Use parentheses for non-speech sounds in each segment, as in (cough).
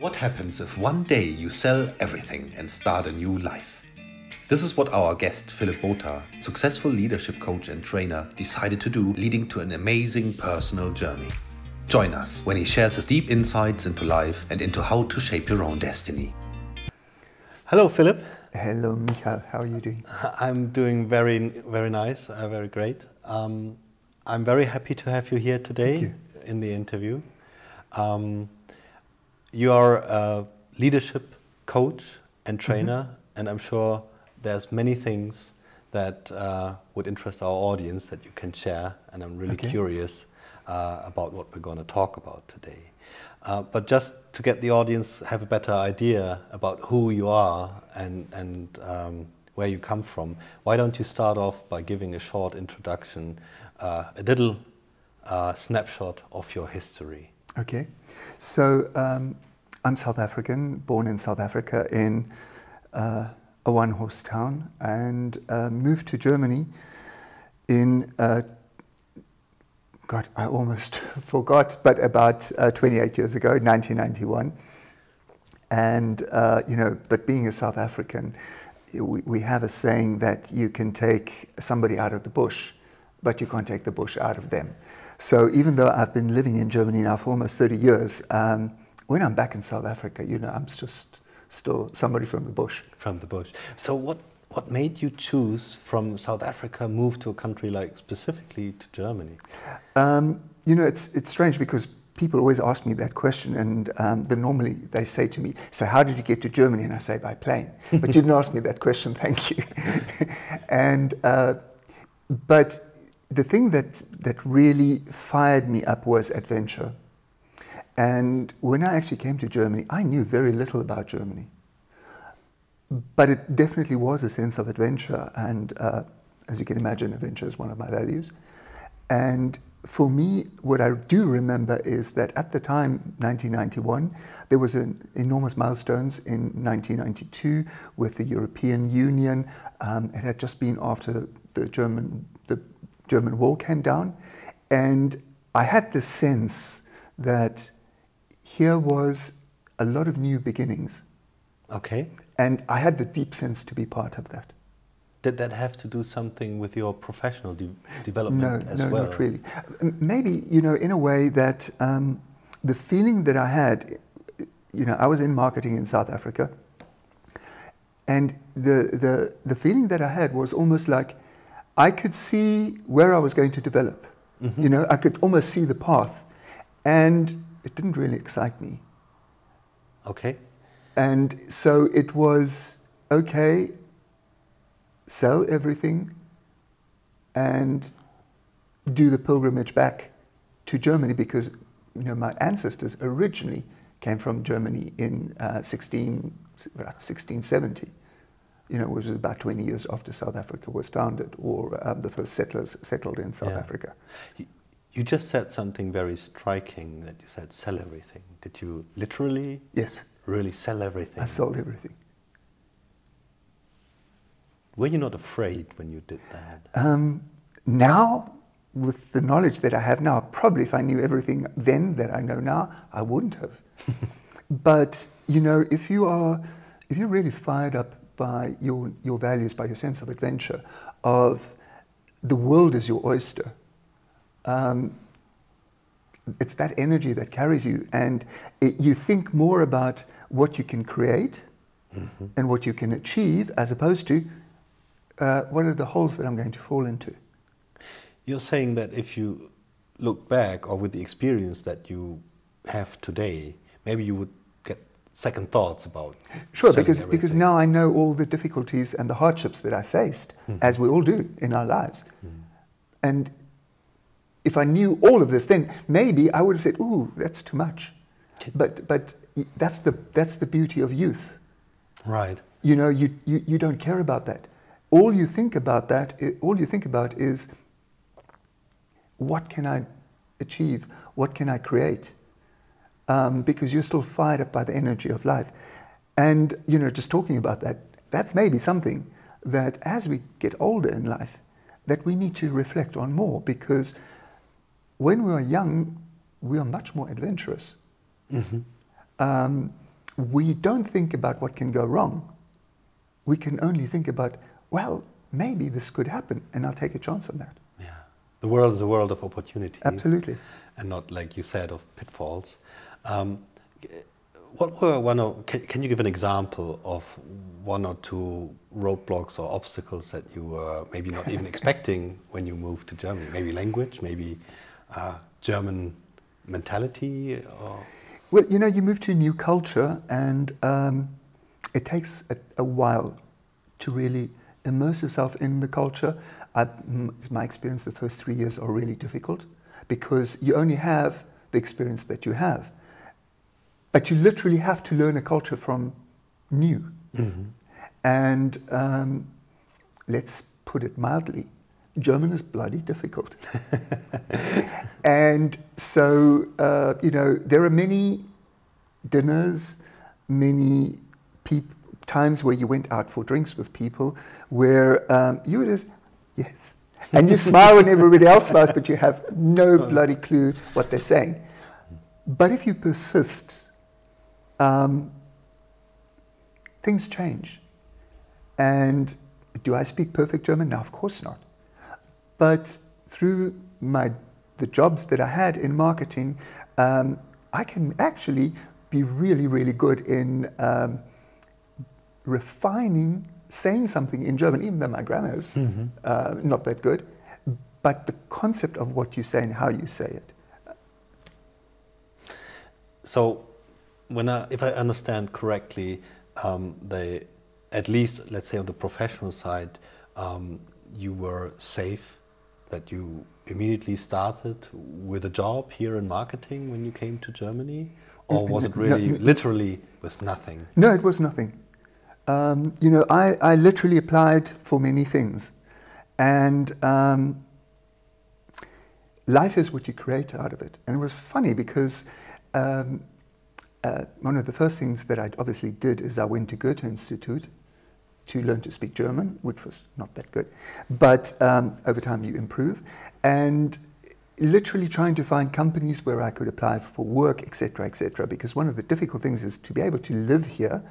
What happens if one day you sell everything and start a new life? This is what our guest, Philip Bota, successful leadership coach and trainer, decided to do, leading to an amazing personal journey. Join us when he shares his deep insights into life and into how to shape your own destiny. Hello, Philip. Hello, Michael. How are you doing? (laughs) I'm doing very, very nice, uh, very great. Um, I'm very happy to have you here today you. in the interview. Um, you are a leadership coach and Mm-hmm. trainer, and I'm sure there's many things that uh, would interest our audience that you can share. And I'm really Okay. curious uh, about what we're going to talk about today. Uh, but just to get the audience have a better idea about who you are and and um, where you come from, why don't you start off by giving a short introduction, uh, a little uh, snapshot of your history? Okay. So, um, I'm South African, born in South Africa in uh, a one horse town, and uh, moved to Germany in, uh, God, I almost (laughs) forgot, but about uh, 28 years ago, 1991. And, uh, you know, but being a South African, we, we have a saying that you can take somebody out of the bush, but you can't take the bush out of them. So even though I've been living in Germany now for almost 30 years, um, when I'm back in South Africa, you know, I'm just still somebody from the bush. From the bush. So what what made you choose from South Africa move to a country like specifically to Germany? Um, you know, it's it's strange because people always ask me that question, and um, then normally they say to me, "So how did you get to Germany?" And I say, "By plane." But you didn't ask me that question. Thank you. (laughs) and uh, but the thing that that really fired me up was adventure. And when I actually came to Germany, I knew very little about Germany. But it definitely was a sense of adventure. And uh, as you can imagine, adventure is one of my values. And for me, what I do remember is that at the time, 1991, there was an enormous milestones in 1992 with the European Union. Um, it had just been after the German, German wall came down. And I had the sense that here was a lot of new beginnings. Okay. And I had the deep sense to be part of that. Did that have to do something with your professional de- No, development as no, well? not really. Maybe, you know, in a way that um, the feeling that I had, you know, I was in marketing in South Africa, and the, the, the feeling that I had was almost like I could see where I was going to develop. Mm-hmm. You know, I could almost see the path, and it didn't really excite me. Okay. And so it was okay, sell everything and do the pilgrimage back to Germany because you know my ancestors originally came from Germany in uh, 16, about 1670, you know, which was about 20 years after South Africa was founded or um, the first settlers settled in South Yeah. Africa. You, you just said something very striking that you said sell everything. Did you literally Yes, really sell everything? I sold everything. Were you not afraid when you did that? Um, now, with the knowledge that I have now, probably if I knew everything then that I know now, I wouldn't have. (laughs) but you know, if you are, if you're really fired up by your your values, by your sense of adventure, of the world is your oyster. Um, it's that energy that carries you, and it, you think more about what you can create and what you can achieve, as opposed to uh, what are the holes that I'm going to fall into. You're saying that if you look back or with the experience that you have today, maybe you would second thoughts about Sure, because, because now I know all the difficulties and the hardships that I faced, hmm. as we all do in our lives. Hmm. And if I knew all of this, then maybe I would have said, ooh, that's too much. But, but that's, the, that's the beauty of youth. right. You know, you, you, you don't care about that. All you think about that, all you think about is what can I achieve? What can I create? Um, because you're still fired up by the energy of life. And, you know, just talking about that, that's maybe something that as we get older in life, that we need to reflect on more because when we are young, we are much more adventurous. Um, we don't think about what can go wrong. We can only think about, well, maybe this could happen, and I'll take a chance on that. Yeah. The world is a world of opportunity. Absolutely. And not, like you said, of pitfalls. Um, what were one of, can, can, you give an example of one or two roadblocks or obstacles that you were maybe not even (laughs) expecting when you moved to Germany? Maybe language, maybe uh, German mentality? Or? Well, you know, you move to a new culture and um, it takes a, a, while to really immerse yourself in the culture. I, my experience, the first three years are really difficult because you only have the experience that you have. But you literally have to learn a culture from new. Mm-hmm. And um, let's put it mildly German is bloody difficult. (laughs) and so, uh, you know, there are many dinners, many peop- times where you went out for drinks with people where um, you were just, yes. And you smile when everybody else smiles, but you have no (laughs) bloody clue what they're saying. But if you persist, um, things change. And do I speak perfect German? No, of course not. But through my, the jobs that I had in marketing, um, I can actually be really, really good in um, refining saying something in German, even though my grammar is mm-hmm. uh, not that good. But the concept of what you say and how you say it. So, when I, if I understand correctly, um, they, at least let's say on the professional side, um, you were safe that you immediately started with a job here in marketing when you came to Germany? Or was it really no, literally was nothing? No, it was nothing. Um, you know, I, I literally applied for many things. And um, life is what you create out of it. And it was funny because um, uh, one of the first things that I obviously did is I went to Goethe Institute to learn to speak German, which was not that good. But um, over time you improve. And literally trying to find companies where I could apply for work, etc., etc. Because one of the difficult things is to be able to live here,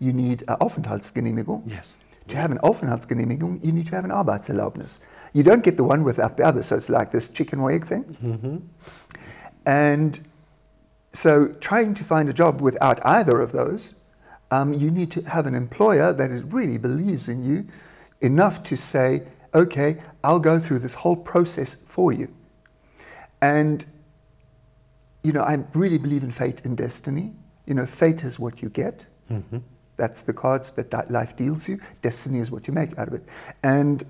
you need an Aufenthaltsgenehmigung. Yes. To have an Aufenthaltsgenehmigung, you need to have an Arbeitserlaubnis. You don't get the one without the other, so it's like this chicken or egg thing. Mm-hmm. And so trying to find a job without either of those um, you need to have an employer that really believes in you enough to say, okay, I'll go through this whole process for you. And, you know, I really believe in fate and destiny. You know, fate is what you get. Mm-hmm. That's the cards that life deals you. Destiny is what you make out of it. And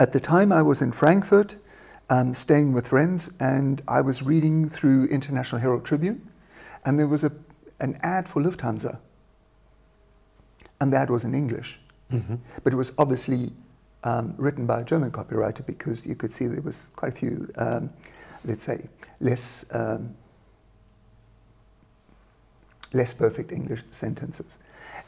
at the time I was in Frankfurt, um, staying with friends, and I was reading through International Herald Tribune, and there was a, an ad for Lufthansa and that was in English. Mm-hmm. But it was obviously um, written by a German copywriter because you could see there was quite a few, um, let's say, less um, less perfect English sentences.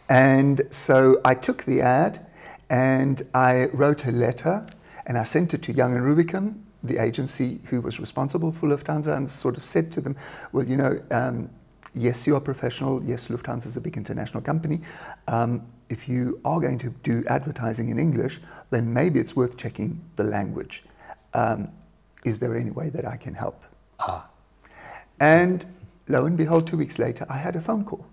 And so I took the ad and I wrote a letter and I sent it to Young and Rubicam, the agency who was responsible for Lufthansa, and sort of said to them, well, you know, um, yes, you are professional. Yes, Lufthansa is a big international company. Um, if you are going to do advertising in English, then maybe it's worth checking the language. Um, is there any way that I can help? Ah. And lo and behold, two weeks later, I had a phone call.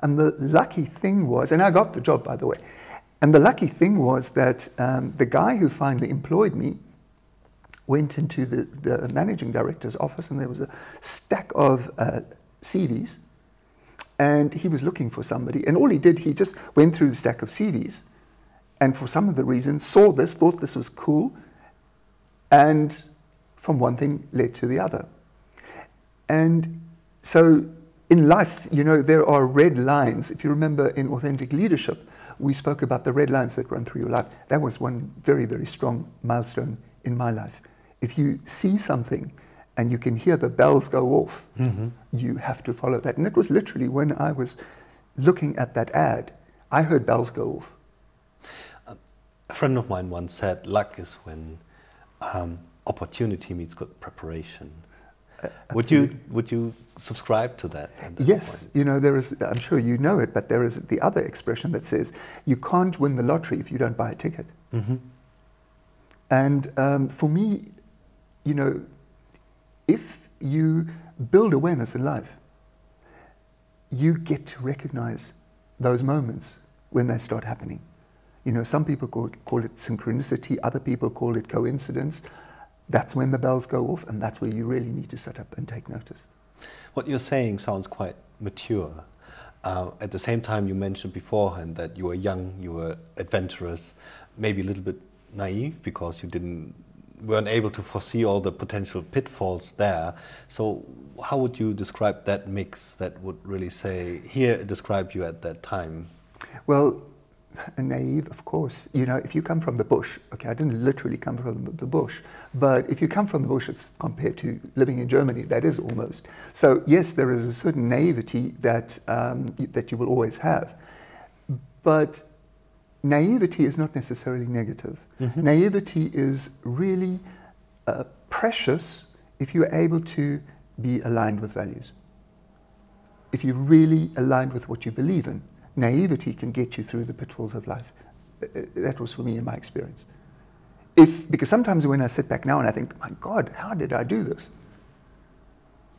And the lucky thing was, and I got the job, by the way, and the lucky thing was that um, the guy who finally employed me went into the, the managing director's office, and there was a stack of uh, CVs, and he was looking for somebody. And all he did, he just went through the stack of CVs, and for some of the reasons, saw this, thought this was cool, and from one thing led to the other. And so in life, you know, there are red lines. If you remember in authentic leadership, we spoke about the red lines that run through your life. That was one very, very strong milestone in my life. If you see something and you can hear the bells go off, mm-hmm. you have to follow that. And it was literally when I was looking at that ad, I heard bells go off. a friend of mine once said, luck is when um, opportunity meets good preparation. would you would you subscribe to that? yes, point? you know there is. I'm sure you know it, but there is the other expression that says you can't win the lottery if you don't buy a ticket. Mm-hmm. And um, for me, you know, if you build awareness in life, you get to recognize those moments when they start happening. You know, some people call, call it synchronicity, other people call it coincidence. That's when the bells go off, and that's where you really need to set up and take notice. What you're saying sounds quite mature. Uh, at the same time, you mentioned beforehand that you were young, you were adventurous, maybe a little bit naive because you didn't weren't able to foresee all the potential pitfalls there. So, how would you describe that mix that would really say here describe you at that time? Well, naive, of course. You know, if you come from the bush, okay, I didn't literally come from the bush, but if you come from the bush, it's compared to living in Germany, that is almost. So yes, there is a certain naivety that um, that you will always have, but naivety is not necessarily negative. Mm-hmm. Naivety is really uh, precious if you're able to be aligned with values. If you're really aligned with what you believe in, naivety can get you through the pitfalls of life. Uh, uh, that was for me in my experience. If, because sometimes when I sit back now and I think, my God, how did I do this?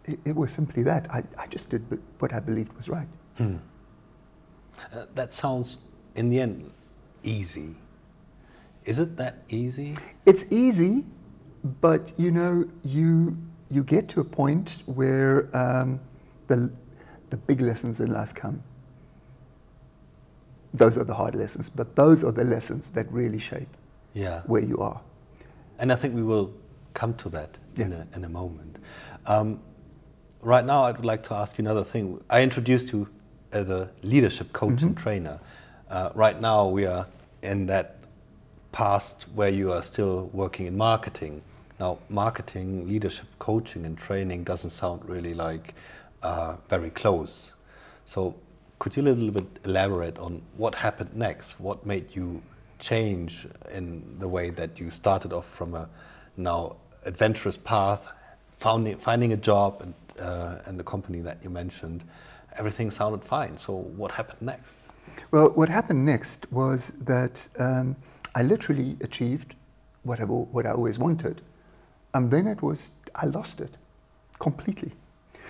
It, it was simply that. I, I just did what I believed was right. Hmm. Uh, that sounds, in the end, easy. Is it that easy? It's easy, but you know, you you get to a point where um, the the big lessons in life come. Those are the hard lessons, but those are the lessons that really shape yeah. where you are. And I think we will come to that yeah. in, a, in a moment. Um, right now, I would like to ask you another thing. I introduced you as a leadership coach mm-hmm. and trainer. Uh, right now, we are in that past where you are still working in marketing. Now, marketing, leadership, coaching, and training doesn't sound really like uh, very close. So, could you a little bit elaborate on what happened next? What made you change in the way that you started off from a now adventurous path, finding, finding a job and, uh, and the company that you mentioned? Everything sounded fine. So, what happened next? Well, what happened next was that um, I literally achieved what I, what I always wanted. And then it was, I lost it completely.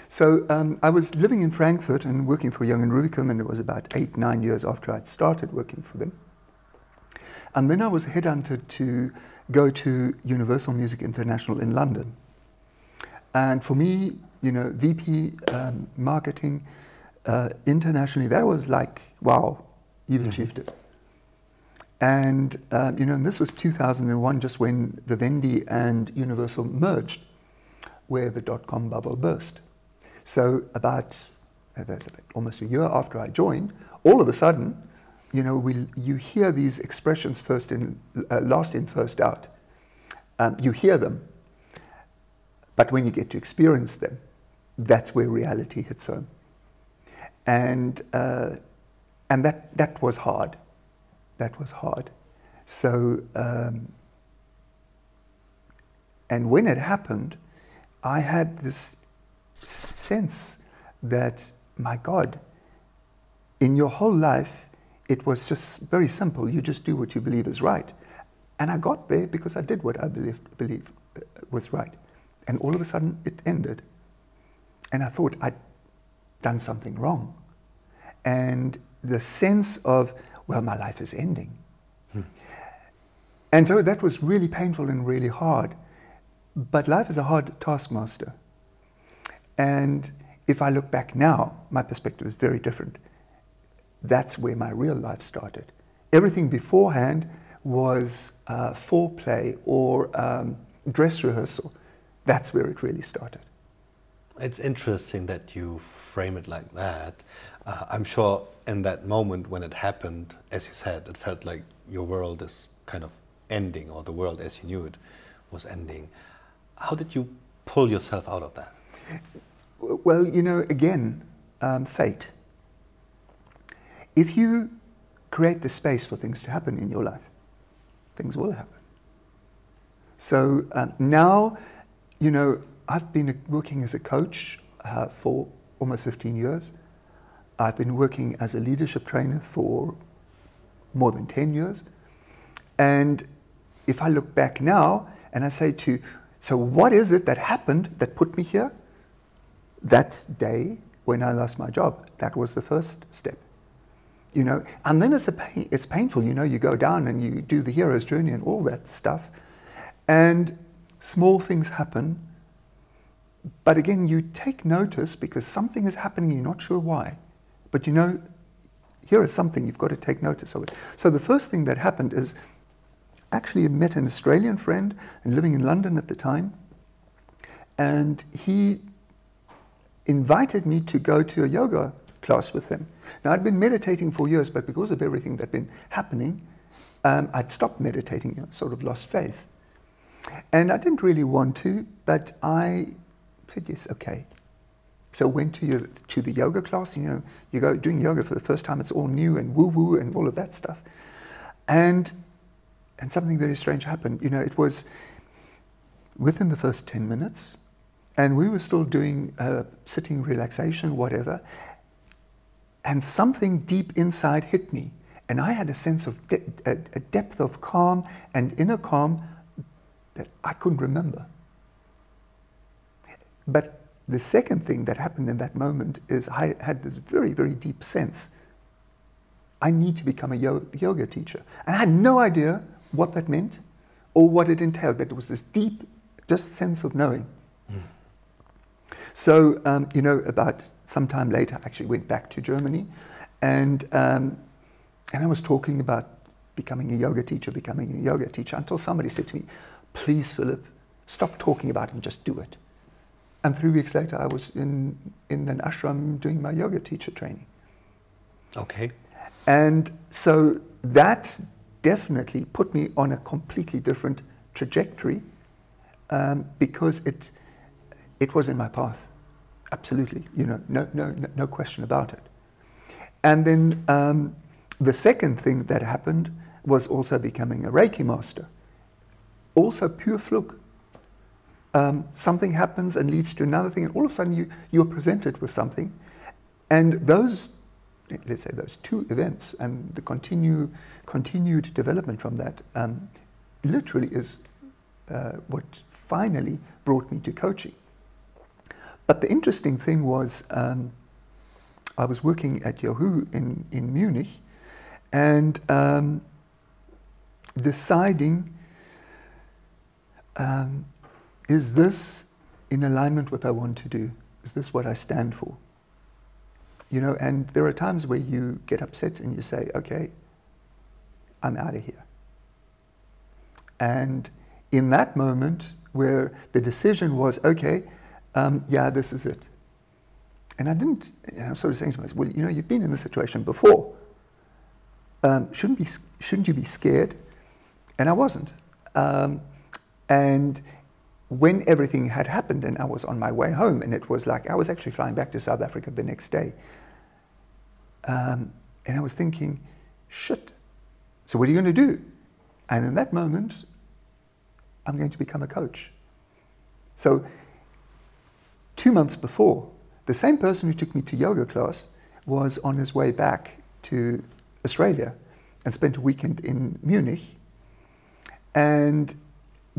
So um, I was living in Frankfurt and working for Young and Rubicam, and it was about eight, nine years after I'd started working for them. And then I was headhunted to go to Universal Music International in London. And for me, you know, VP um, marketing uh, internationally, that was like, wow, you've mm-hmm. achieved it. And, uh, you know, and this was 2001, just when Vivendi and Universal merged, where the dot-com bubble burst. So about, uh, almost a year after I joined, all of a sudden, you know, we, you hear these expressions first in, uh, last in, first out. Um, you hear them, but when you get to experience them, that's where reality hits home and uh, and that that was hard. That was hard. So um, and when it happened, I had this sense that my God, in your whole life, it was just very simple. You just do what you believe is right. And I got there because I did what I believed believe uh, was right. And all of a sudden, it ended. And I thought I'd done something wrong. And the sense of, well, my life is ending. Hmm. And so that was really painful and really hard. But life is a hard taskmaster. And if I look back now, my perspective is very different. That's where my real life started. Everything beforehand was uh, foreplay or um, dress rehearsal. That's where it really started. It's interesting that you frame it like that. Uh, I'm sure in that moment when it happened, as you said, it felt like your world is kind of ending, or the world as you knew it was ending. How did you pull yourself out of that? Well, you know, again, um, fate. If you create the space for things to happen in your life, things will happen. So um, now, you know, I've been working as a coach uh, for almost 15 years. I've been working as a leadership trainer for more than 10 years. And if I look back now and I say to, so what is it that happened that put me here? That day when I lost my job, that was the first step. You know, and then it's a pain, it's painful, you know, you go down and you do the hero's journey and all that stuff. And small things happen. But again, you take notice because something is happening, you're not sure why. But you know, here is something, you've got to take notice of it. So the first thing that happened is actually met an Australian friend and living in London at the time. And he invited me to go to a yoga class with him. Now, I'd been meditating for years, but because of everything that'd been happening, um, I'd stopped meditating, you know, sort of lost faith. And I didn't really want to, but I said, yes, okay. So went to, your, to the yoga class. You know, you go doing yoga for the first time. It's all new and woo woo and all of that stuff. And and something very strange happened. You know, it was within the first ten minutes, and we were still doing uh, sitting relaxation, whatever. And something deep inside hit me, and I had a sense of de- a depth of calm and inner calm that I couldn't remember. But the second thing that happened in that moment is I had this very, very deep sense I need to become a yoga teacher. And I had no idea what that meant or what it entailed, but it was this deep, just sense of knowing. So, um, you know, about some time later, I actually went back to Germany and, um, and I was talking about becoming a yoga teacher, becoming a yoga teacher, until somebody said to me, please, Philip, stop talking about it and just do it. And three weeks later, I was in, in an ashram doing my yoga teacher training. Okay. And so that definitely put me on a completely different trajectory um, because it, it was in my path. Absolutely. You know, no, no, no question about it. And then um, the second thing that happened was also becoming a Reiki master also pure fluke. Um, something happens and leads to another thing, and all of a sudden you, you're presented with something. And those, let's say, those two events and the continue, continued development from that um, literally is uh, what finally brought me to coaching. But the interesting thing was, um, I was working at Yahoo in, in Munich and um, deciding um, is this in alignment with what I want to do? Is this what I stand for? You know, and there are times where you get upset and you say, okay, I'm out of here. And in that moment where the decision was, okay, um, yeah, this is it. And I didn't, you know, I'm sort of saying to myself, well, you know, you've been in this situation before. Um, shouldn't, be, shouldn't you be scared? And I wasn't. Um, and when everything had happened and I was on my way home, and it was like I was actually flying back to South Africa the next day, um, and I was thinking, shit, so what are you going to do? And in that moment, I'm going to become a coach. So, two months before, the same person who took me to yoga class was on his way back to Australia and spent a weekend in Munich. And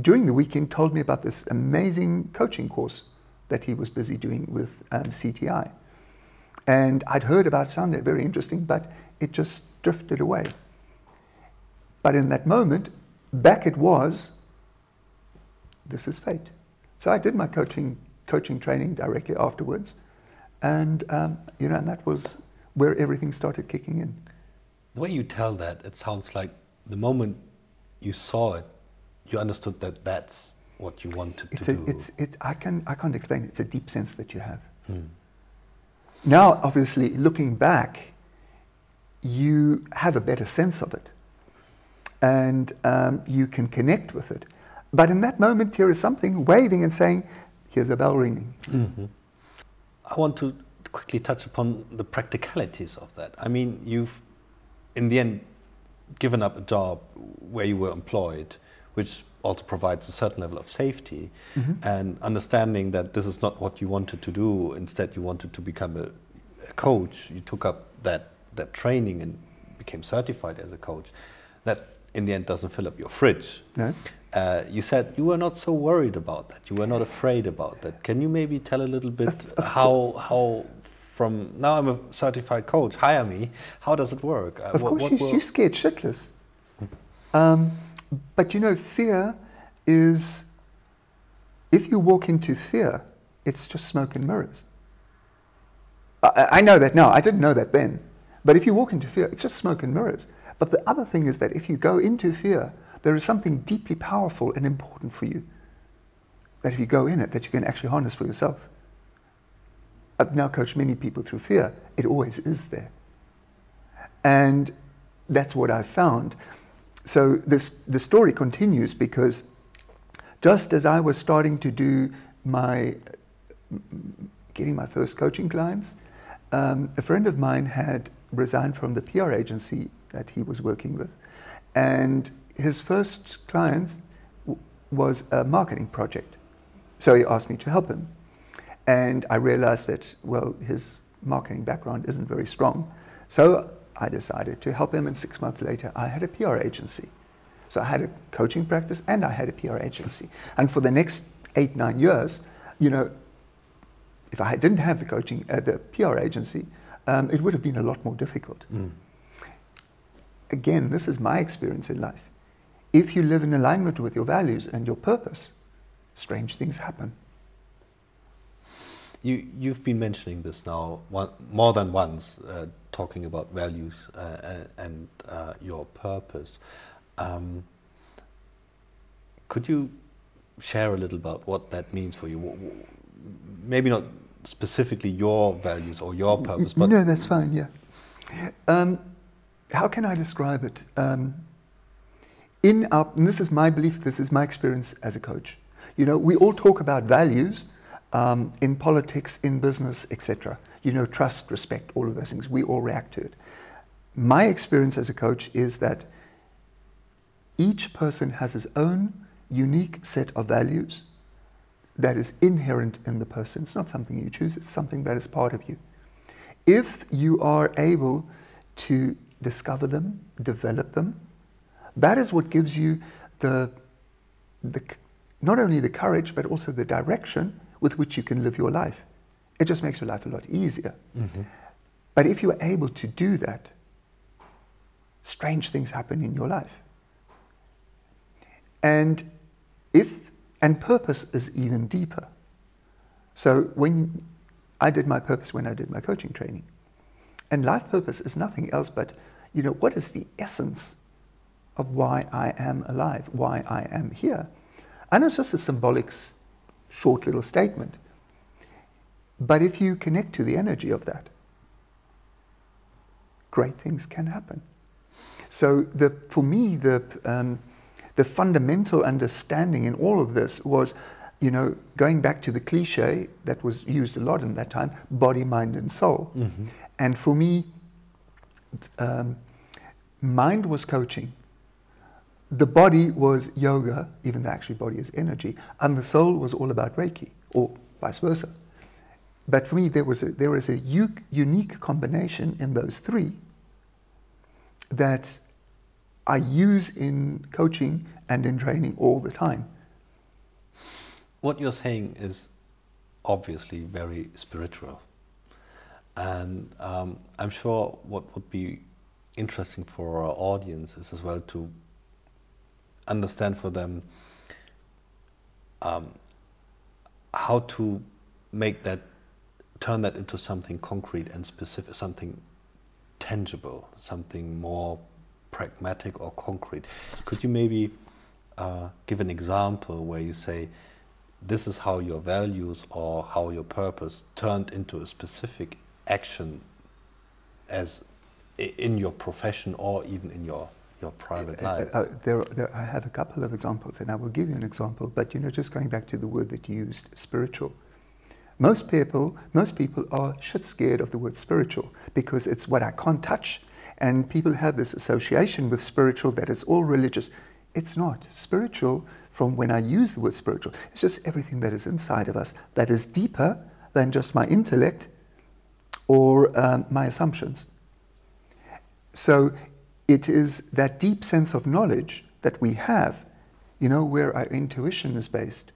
during the weekend told me about this amazing coaching course that he was busy doing with um, CTI. And I'd heard about it, sounded very interesting, but it just drifted away. But in that moment, back it was, this is fate. So I did my coaching, coaching training directly afterwards. And, um, you know, and that was where everything started kicking in. The way you tell that, it sounds like the moment you saw it, you understood that that's what you wanted it's to a, do. It's, it, I, can, I can't explain. It's a deep sense that you have. Hmm. Now, obviously, looking back, you have a better sense of it and um, you can connect with it. But in that moment, here is something waving and saying, here's a bell ringing. Mm-hmm. I want to quickly touch upon the practicalities of that. I mean, you've, in the end, given up a job where you were employed which also provides a certain level of safety mm-hmm. and understanding that this is not what you wanted to do. Instead, you wanted to become a, a coach. You took up that that training and became certified as a coach. That in the end doesn't fill up your fridge. No. Uh, you said you were not so worried about that. You were not afraid about that. Can you maybe tell a little bit how how from now I'm a certified coach. Hire me. How does it work? Uh, of what, course, what you, are scared shitless. Um, but you know, fear is. If you walk into fear, it's just smoke and mirrors. I, I know that now. I didn't know that then. But if you walk into fear, it's just smoke and mirrors. But the other thing is that if you go into fear, there is something deeply powerful and important for you. That if you go in it, that you can actually harness for yourself. I've now coached many people through fear. It always is there. And that's what I've found. So this, the story continues because just as I was starting to do my, getting my first coaching clients, um, a friend of mine had resigned from the PR agency that he was working with. And his first client w- was a marketing project. So he asked me to help him. And I realized that, well, his marketing background isn't very strong. So I decided to help him, and six months later, I had a PR agency. So I had a coaching practice and I had a PR agency. And for the next eight, nine years, you know, if I didn't have the coaching, uh, the PR agency, um, it would have been a lot more difficult. Mm. Again, this is my experience in life. If you live in alignment with your values and your purpose, strange things happen. You, you've been mentioning this now one, more than once, uh, talking about values uh, and uh, your purpose. Um, could you share a little about what that means for you? Maybe not specifically your values or your purpose, but no, that's fine. Yeah. Um, how can I describe it? Um, in our, and this is my belief. This is my experience as a coach. You know, we all talk about values um, in politics, in business, etc. You know, trust, respect, all of those things. We all react to it. My experience as a coach is that each person has his own unique set of values that is inherent in the person. It's not something you choose, it's something that is part of you. If you are able to discover them, develop them, that is what gives you the, the not only the courage, but also the direction with which you can live your life. It just makes your life a lot easier. Mm-hmm. But if you are able to do that, strange things happen in your life. And if and purpose is even deeper. So when I did my purpose when I did my coaching training. And life purpose is nothing else but, you know, what is the essence of why I am alive, why I am here? And it's just a symbolic short little statement. But if you connect to the energy of that, great things can happen. So the, for me, the, um, the fundamental understanding in all of this was, you know, going back to the cliche that was used a lot in that time, body, mind, and soul. Mm-hmm. And for me, um, mind was coaching, the body was yoga, even though actually body is energy, and the soul was all about Reiki, or vice versa. But for me, there was a, there was a u- unique combination in those three that I use in coaching and in training all the time. What you're saying is obviously very spiritual. And um, I'm sure what would be interesting for our audience is as well to understand for them um, how to make that turn that into something concrete and specific, something tangible, something more pragmatic or concrete. Could you maybe uh, give an example where you say, this is how your values or how your purpose turned into a specific action as in your profession or even in your your private uh, life? Uh, uh, there, there, I have a couple of examples, and I will give you an example. But you know, just going back to the word that you used, spiritual. Most people, most people are shit scared of the word spiritual because it's what I can't touch, and people have this association with spiritual that it's all religious. It's not. Spiritual, from when I use the word spiritual. It's just everything that is inside of us that is deeper than just my intellect or um, my assumptions. So it is that deep sense of knowledge that we have, you know, where our intuition is based,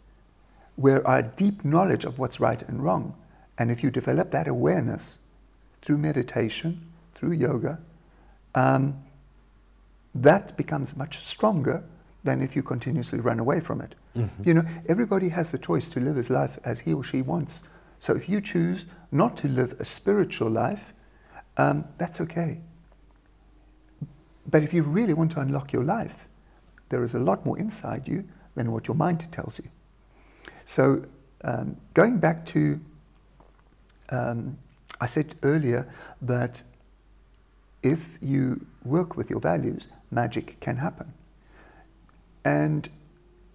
where our deep knowledge of what's right and wrong. And if you develop that awareness through meditation, through yoga, um, that becomes much stronger than if you continuously run away from it. Mm-hmm. You know, everybody has the choice to live his life as he or she wants. So if you choose not to live a spiritual life, um, that's okay. But if you really want to unlock your life, there is a lot more inside you than what your mind tells you. So, um, going back to, um, I said earlier that if you work with your values, magic can happen. And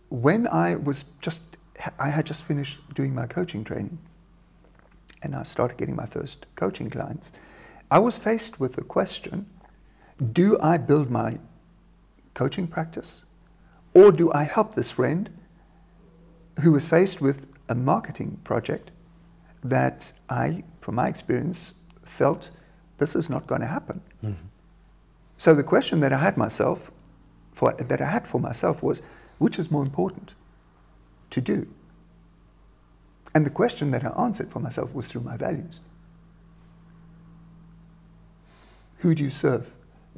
when I was just, I had just finished doing my coaching training and I started getting my first coaching clients, I was faced with the question do I build my coaching practice or do I help this friend who was faced with a marketing project that I, from my experience, felt this is not going to happen. Mm-hmm. So the question that I had myself, for, that I had for myself was, which is more important to do? And the question that I answered for myself was through my values. Who do you serve?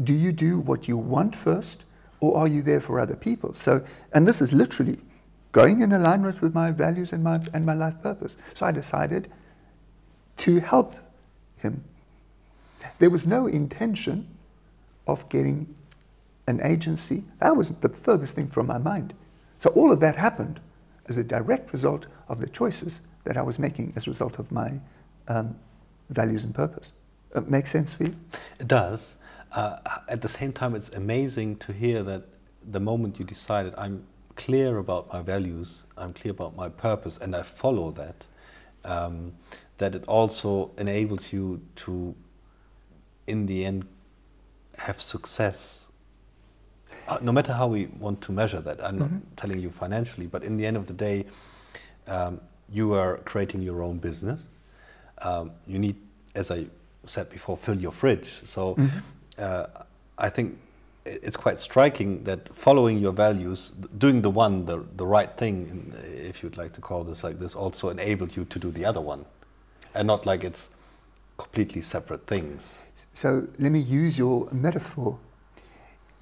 Do you do what you want first, or are you there for other people? So, and this is literally going in alignment with my values and my, and my life purpose. So I decided to help him. There was no intention of getting an agency. That was the furthest thing from my mind. So all of that happened as a direct result of the choices that I was making as a result of my um, values and purpose. It uh, makes sense for you? It does. Uh, at the same time, it's amazing to hear that the moment you decided, I'm clear about my values, I'm clear about my purpose, and I follow that, um, that it also enables you to, in the end, have success. Uh, no matter how we want to measure that, I'm mm -hmm. not mm-hmm. telling you financially, but in the end of the day, um, you are creating your own business. Um, you need, as I said before, fill your fridge. So mm -hmm. Uh, I think it's quite striking that following your values, doing the one, the, the right thing, if you'd like to call this like this, also enabled you to do the other one. And not like it's completely separate things. So let me use your metaphor.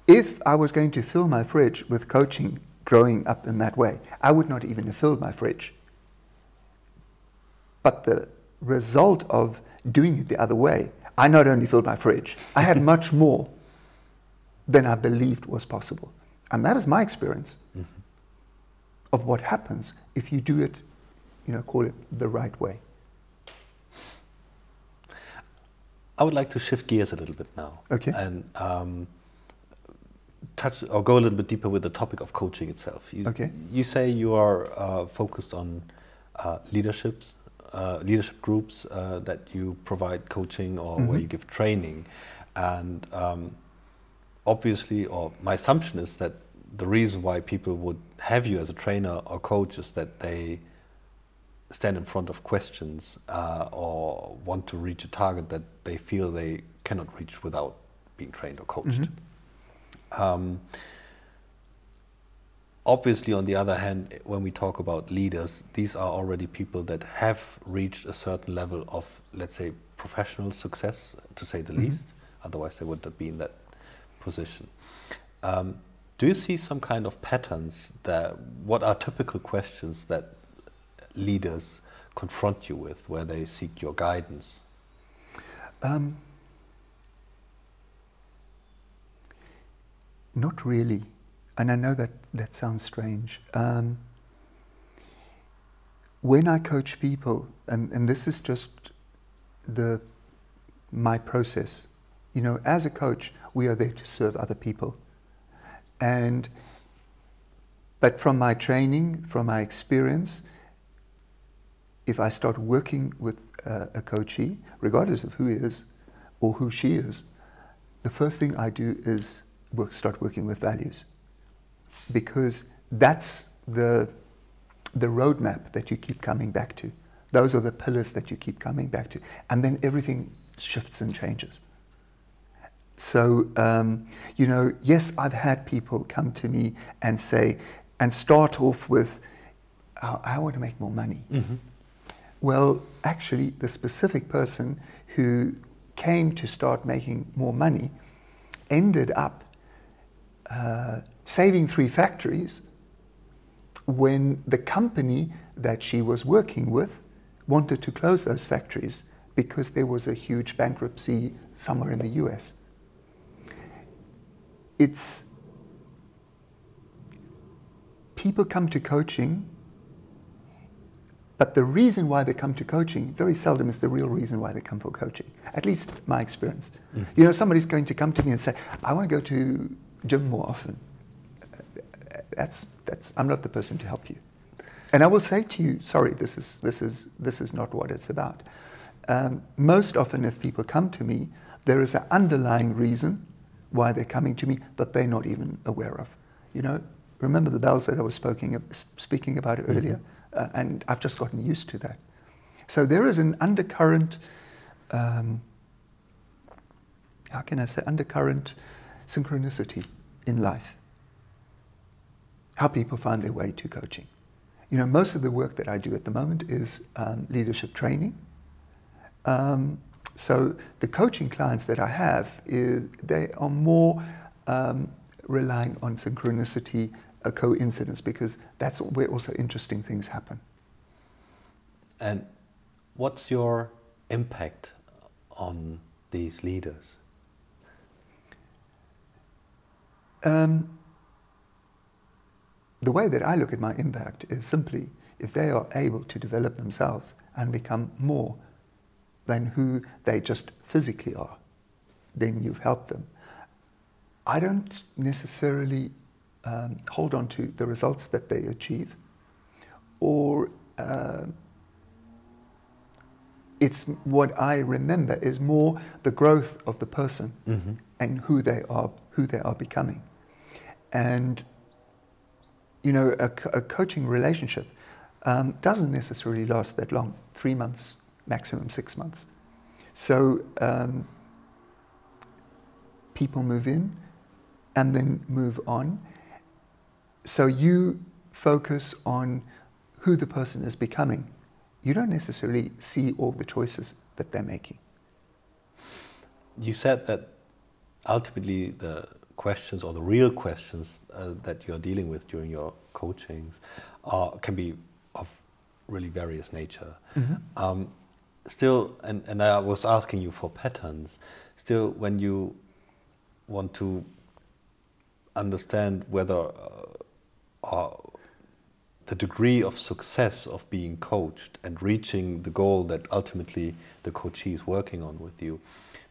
If I was going to fill my fridge with coaching growing up in that way, I would not even have filled my fridge. But the result of doing it the other way, I not only filled my fridge, I had much more than I believed was possible. And that is my experience mm-hmm. of what happens if you do it, you know, call it the right way. I would like to shift gears a little bit now. Okay. And um, touch or go a little bit deeper with the topic of coaching itself. You, okay. You say you are uh, focused on uh, leaderships, uh, leadership groups uh, that you provide coaching or mm-hmm. where you give training, and um, obviously, or my assumption is that the reason why people would have you as a trainer or coach is that they stand in front of questions uh, or want to reach a target that they feel they cannot reach without being trained or coached. Mm-hmm. Um, obviously, on the other hand, when we talk about leaders, these are already people that have reached a certain level of, let's say, professional success, to say the mm-hmm. least. Otherwise, they would not be in that position. Um, do you see some kind of patterns that what are typical questions that leaders confront you with where they seek your guidance? Um, not really. And I know that that sounds strange. Um, when I coach people, and, and this is just the my process, you know, as a coach, we are there to serve other people. And, but from my training, from my experience, if I start working with uh, a coachee, regardless of who he is or who she is, the first thing I do is work, start working with values. Because that's the, the roadmap that you keep coming back to. Those are the pillars that you keep coming back to. And then everything shifts and changes. So, um, you know, yes, I've had people come to me and say, and start off with, oh, I want to make more money. Mm-hmm. Well, actually, the specific person who came to start making more money ended up uh, saving three factories when the company that she was working with wanted to close those factories because there was a huge bankruptcy somewhere in the US. It's people come to coaching, but the reason why they come to coaching very seldom is the real reason why they come for coaching. At least my experience. Mm. You know, somebody's going to come to me and say, "I want to go to gym more often." That's that's. I'm not the person to help you. And I will say to you, sorry, this is, this is, this is not what it's about. Um, most often, if people come to me, there is an underlying reason why they're coming to me that they're not even aware of. You know, remember the bells that I was speaking, speaking about mm-hmm. earlier? Uh, and I've just gotten used to that. So there is an undercurrent, um, how can I say, undercurrent synchronicity in life. How people find their way to coaching. You know, most of the work that I do at the moment is um, leadership training. Um, so the coaching clients that I have, is, they are more um, relying on synchronicity, a coincidence, because that's where also interesting things happen. And what's your impact on these leaders? Um, the way that I look at my impact is simply if they are able to develop themselves and become more than who they just physically are, then you've helped them. I don't necessarily um, hold on to the results that they achieve, or uh, it's what I remember is more the growth of the person mm-hmm. and who they are, who they are becoming, and you know, a, a coaching relationship um, doesn't necessarily last that long three months, maximum six months. So um, people move in and then move on. So you focus on who the person is becoming. You don't necessarily see all the choices that they're making. You said that ultimately the questions or the real questions uh, that you're dealing with during your coachings are, can be of really various nature. Mm-hmm. Um, still, and, and I was asking you for patterns, still, when you want to understand whether uh, the degree of success of being coached and reaching the goal that ultimately the coachee is working on with you,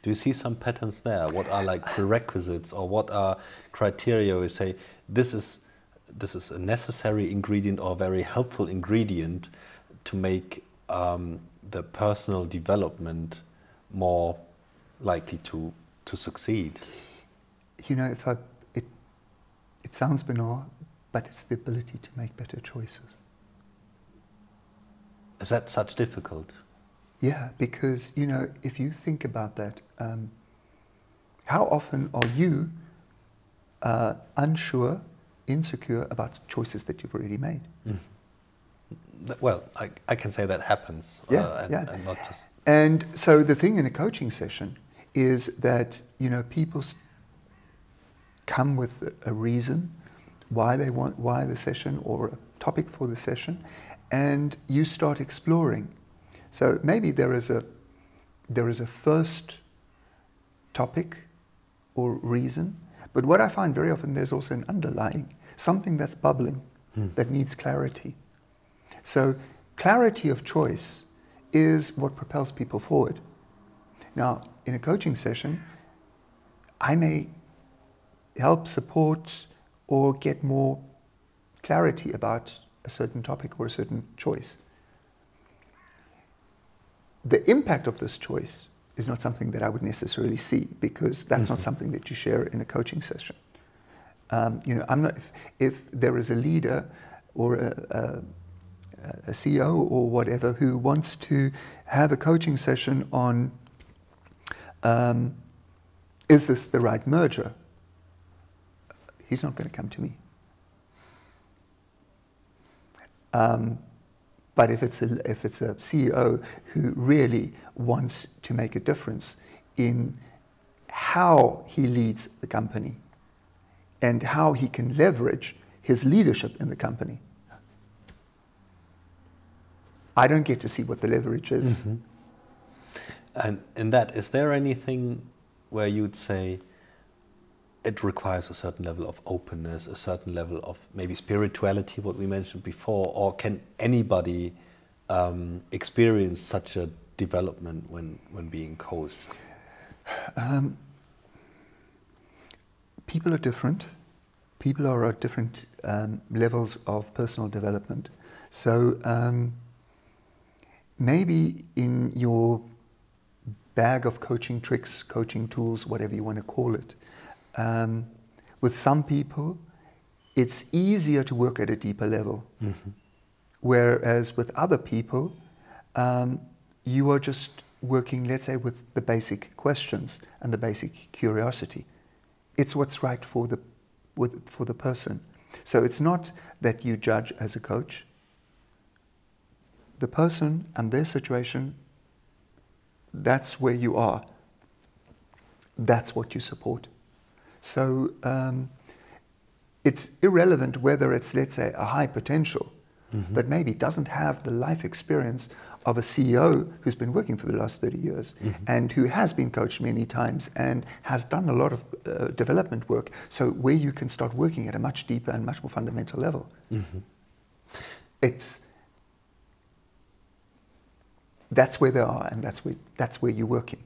do you see some patterns there? What are like prerequisites or what are criteria you say this is this is a necessary ingredient or a very helpful ingredient to make um, the personal development more likely to to succeed? You know, if I it it sounds banal, but it's the ability to make better choices. Is that such difficult? Yeah, because you know, if you think about that, um, how often are you uh, unsure, insecure about choices that you've already made? Mm. Well, I, I, can say that happens. Yeah, uh, and, yeah. And, not just... and so the thing in a coaching session is that you know people come with a reason why they want why the session or a topic for the session, and you start exploring so maybe there is a there is a first topic or reason, but what I find very often there's also an underlying something that's bubbling mm. that needs clarity. So clarity of choice is what propels people forward. Now, in a coaching session, I may help support or get more clarity about a certain topic or a certain choice the impact of this choice is not something that I would necessarily see because that's mm-hmm. not something that you share in a coaching session. Um, you know, I'm not. If, if, there is a leader or a, a, a CEO or whatever who wants to have a coaching session on um, is this the right merger? He's not going to come to me. Um, but if it's, a, if it's a CEO who really wants to make a difference in how he leads the company and how he can leverage his leadership in the company, I don't get to see what the leverage is. Mm-hmm. And in that, is there anything where you'd say it requires a certain level of openness, a certain level of maybe spirituality, what we mentioned before, or can anybody um, experience such a development when, when being coached? Um, people are different. People are at different um, levels of personal development. So, um, maybe in your bag of coaching tricks, coaching tools, whatever you want to call it, um, with some people, it's easier to work at a deeper level. Mm-hmm. Whereas with other people, um, you are just working, let's say, with the basic questions and the basic curiosity. It's what's right for the, with, for the person. So it's not that you judge as a coach, the person and their situation, that's where you are. That's what you support. So um, it's irrelevant whether it's, let's say, a high potential mm-hmm. that maybe doesn't have the life experience of a CEO who's been working for the last 30 years mm-hmm. and who has been coached many times and has done a lot of uh, development work. So, where you can start working at a much deeper and much more fundamental level. Mm-hmm. It's that's where they are, and that's where, that's where you're working.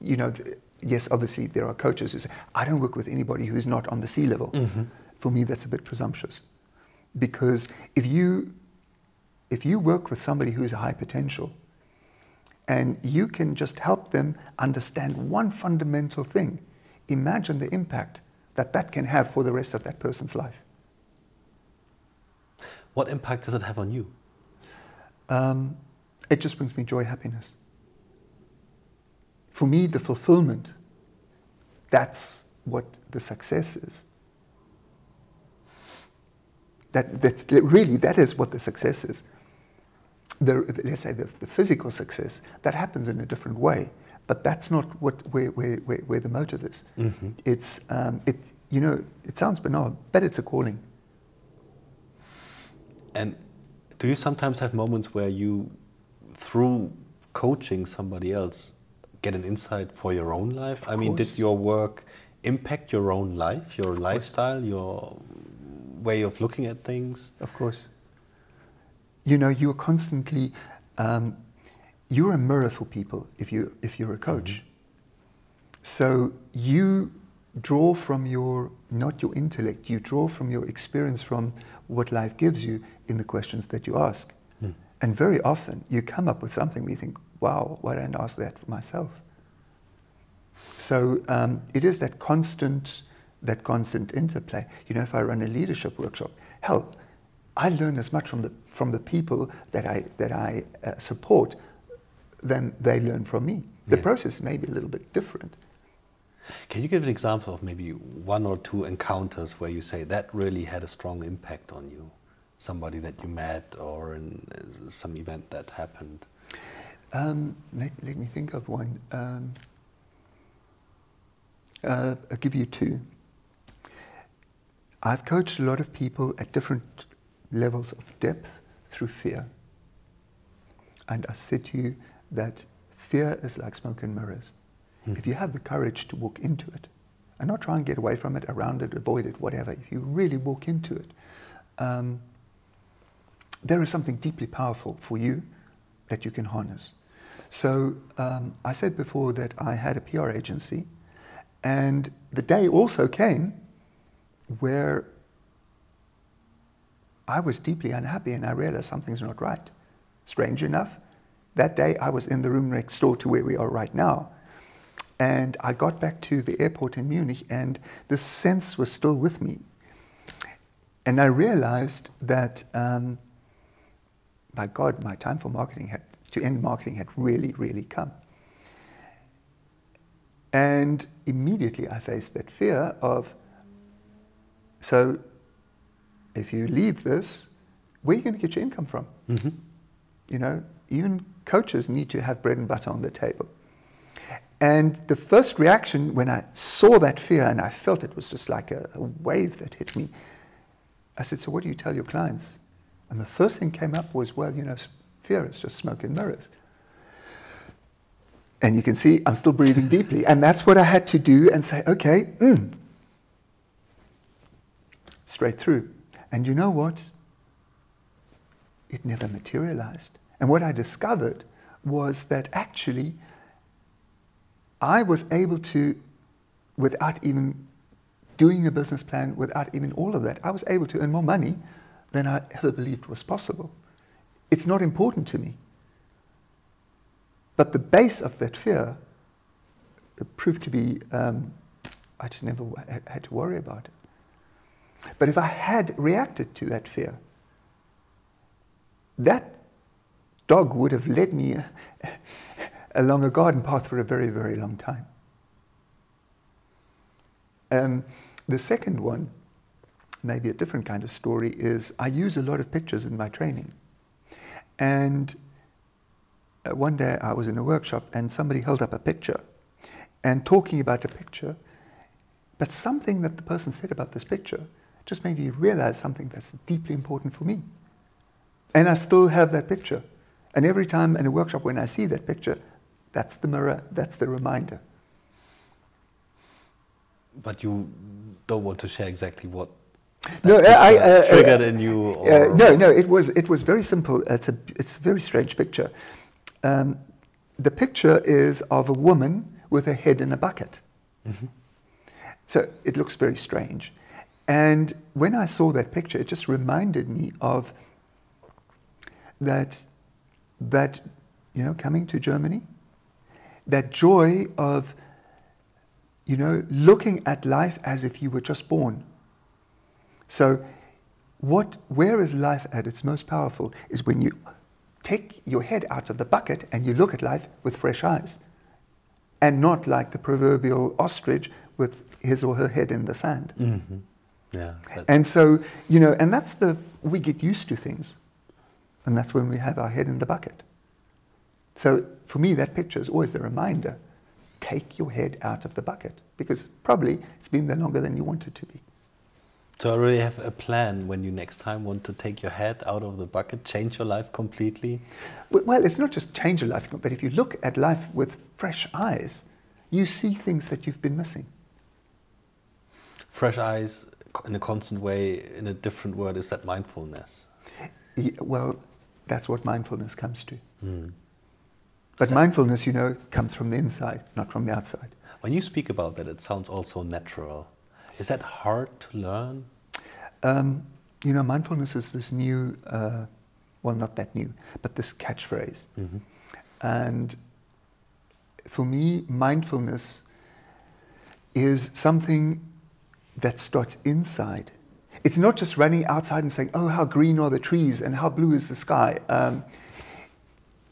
You know, yes, obviously there are coaches who say, I don't work with anybody who's not on the C level. Mm-hmm. For me, that's a bit presumptuous. Because if you, if you work with somebody who's a high potential, and you can just help them understand one fundamental thing, imagine the impact that that can have for the rest of that person's life. What impact does it have on you? Um, it just brings me joy, happiness. For me, the fulfillment, that's what the success is. That, that's, really, that is what the success is. The, let's say the, the physical success, that happens in a different way. But that's not what, where, where, where, where the motive is. Mm-hmm. It's, um, it, you know, it sounds banal, but it's a calling. And do you sometimes have moments where you through coaching somebody else get an insight for your own life? Of I mean, did your work impact your own life, your lifestyle, your way of looking at things? Of course. You know, you're constantly, um, you're a mirror for people if, you, if you're a coach. Mm -hmm. So you draw from your, not your intellect, you draw from your experience from what life gives you in the questions that you ask. And very often you come up with something where you think, wow, why don't I ask that for myself? So um, it is that constant, that constant interplay. You know, if I run a leadership workshop, hell, I learn as much from the, from the people that I, that I uh, support than they learn from me. The yeah. process may be a little bit different. Can you give an example of maybe one or two encounters where you say that really had a strong impact on you? somebody that you met or in uh, some event that happened? Um, let, let, me think of one. Um, uh, I'll give you two. I've coached a lot of people at different levels of depth through fear. And I said to you that fear is like smoke and mirrors. Mm. If you have the courage to walk into it and not try and get away from it, around it, avoid it, whatever, if you really walk into it, um, there is something deeply powerful for you that you can harness. So um, I said before that I had a PR agency, and the day also came where I was deeply unhappy and I realized something's not right. Strange enough, that day I was in the room next door to where we are right now. And I got back to the airport in Munich, and this sense was still with me and I realized that, um, my God, my time for marketing had, to end marketing had really, really come. And immediately I faced that fear of, so if you leave this, where are you going to get your income from? Mm-hmm. You know, even coaches need to have bread and butter on the table. And the first reaction when I saw that fear and I felt it was just like a, a, wave that hit me, I said, So what do you tell your clients? And the first thing came up was, Well, you know, fear is just smoke and mirrors. And you can see I'm still breathing deeply. And that's what I had to do and say, Okay, mm, straight through. And you know what? It never materialized. And what I discovered was that actually I was able to, without even doing a business plan, without even all of that, I was able to earn more money than I ever believed was possible. It's not important to me. But the base of that fear proved to be, um, I just never had to worry about it. But if I had reacted to that fear, that dog would have led me (laughs) along a garden path for a very, very long time. Um, the second one, maybe a different kind of story, is I use a lot of pictures in my training. And uh, one day I was in a workshop and somebody held up a picture and talking about the picture, but something that the person said about this picture just made me realize something that's deeply important for me. And I still have that picture. And every time in a workshop when I see that picture, that's the mirror, that's the reminder. But you don't want to share exactly what no, I, uh, triggered in you. No, no, it was it was very simple. It's a it's a very strange picture. Um, the picture is of a woman with her head in a bucket. Mm-hmm. So it looks very strange. And when I saw that picture, it just reminded me of that that, you know, coming to Germany, that joy of, you know, looking at life as if you were just born. So, what, where is life at its most powerful is when you take your head out of the bucket and you look at life with fresh eyes, and not like the proverbial ostrich with his or her head in the sand. Mm-hmm. Yeah. And so, you know, and that's the, we get used to things. And that's when we have our head in the bucket. So for me, that picture is always the reminder take your head out of the bucket because probably it's been there longer than you want it to be. So I already have a plan when you next time want to take your head out of the bucket, change your life completely? Well, it's not just change your life, but if you look at life with fresh eyes, you see things that you've been missing. Fresh eyes in a constant way, in a different word, is that mindfulness? Yeah, well, that's what mindfulness comes to. Mm. But mindfulness, you know, comes from the inside, not from the outside. When you speak about that, it sounds also natural. Is that hard to learn? Um, you know, mindfulness is this new, uh, well, not that new, but this catchphrase. Mm-hmm. And for me, mindfulness is something that starts inside. It's not just running outside and saying, oh, how green are the trees and how blue is the sky. Um,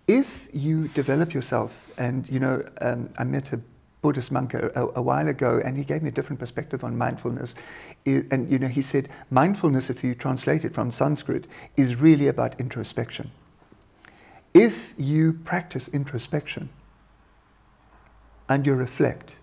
if you develop yourself, and you know, um, I met a Buddhist monk a, a, while ago, and he gave me a different perspective on mindfulness. And you know, he said mindfulness, if you translate it from Sanskrit, is really about introspection. If you practice introspection and you reflect,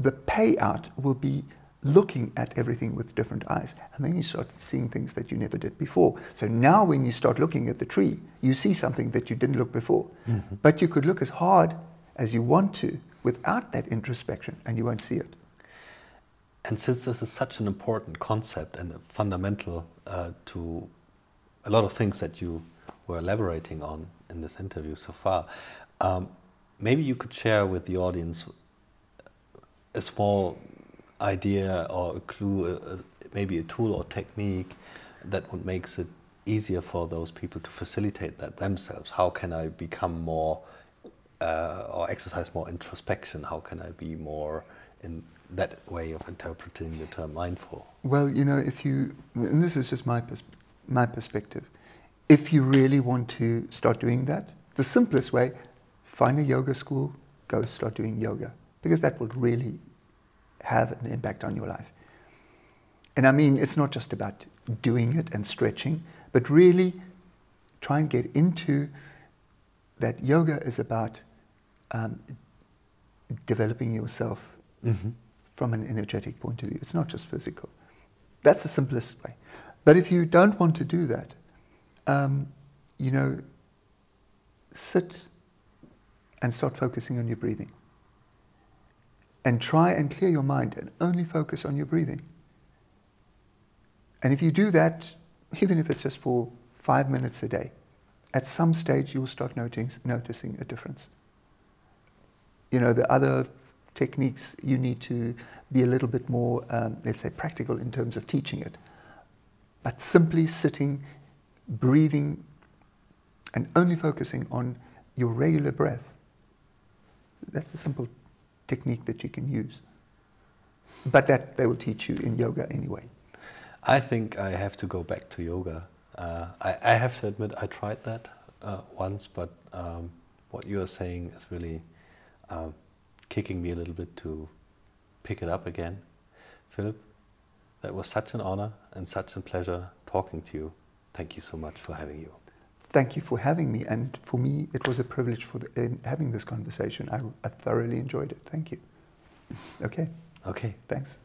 the payout will be looking at everything with different eyes. And then you start seeing things that you never did before. So now when you start looking at the tree, you see something that you didn't look before. Mm-hmm. But you could look as hard as you want to without that introspection and you won't see it. And since this is such an important concept and fundamental uh, to a lot of things that you were elaborating on in this interview so far, um, maybe you could share with the audience a small idea or a clue, uh, maybe a tool or technique that would makes it easier for those people to facilitate that themselves? How can I become more uh, or exercise more introspection? How can I be more in that way of interpreting the term mindful? Well, you know, if you, and this is just my, pers- my perspective, if you really want to start doing that, the simplest way, find a yoga school, go start doing yoga, because that will really have an impact on your life. And I mean, it's not just about doing it and stretching, but really try and get into that yoga is about um, developing yourself Mm-hmm. from an energetic point of view. It's not just physical. That's the simplest way. But if you don't want to do that, um, you know, sit and start focusing on your breathing. And try and clear your mind and only focus on your breathing. And if you do that, even if it's just for five minutes a day, at some stage you will start noticing, noticing a difference. You know, the other techniques, you need to be a little bit more, um, let's say, practical in terms of teaching it. But simply sitting, breathing, and only focusing on your regular breath, that's a simple technique that you can use. But that they will teach you in yoga anyway. I think I have to go back to yoga. Uh, I, I, have to admit I tried that uh, once, but um, what you are saying is really um, kicking me a little bit to pick it up again. Philip, that was such an honor and such a pleasure talking to you. Thank you so much for having you. Thank you for having me, and for me, it was a privilege for the, in having this conversation. I, I thoroughly enjoyed it. Thank you. (laughs) Okay. Okay. Thanks.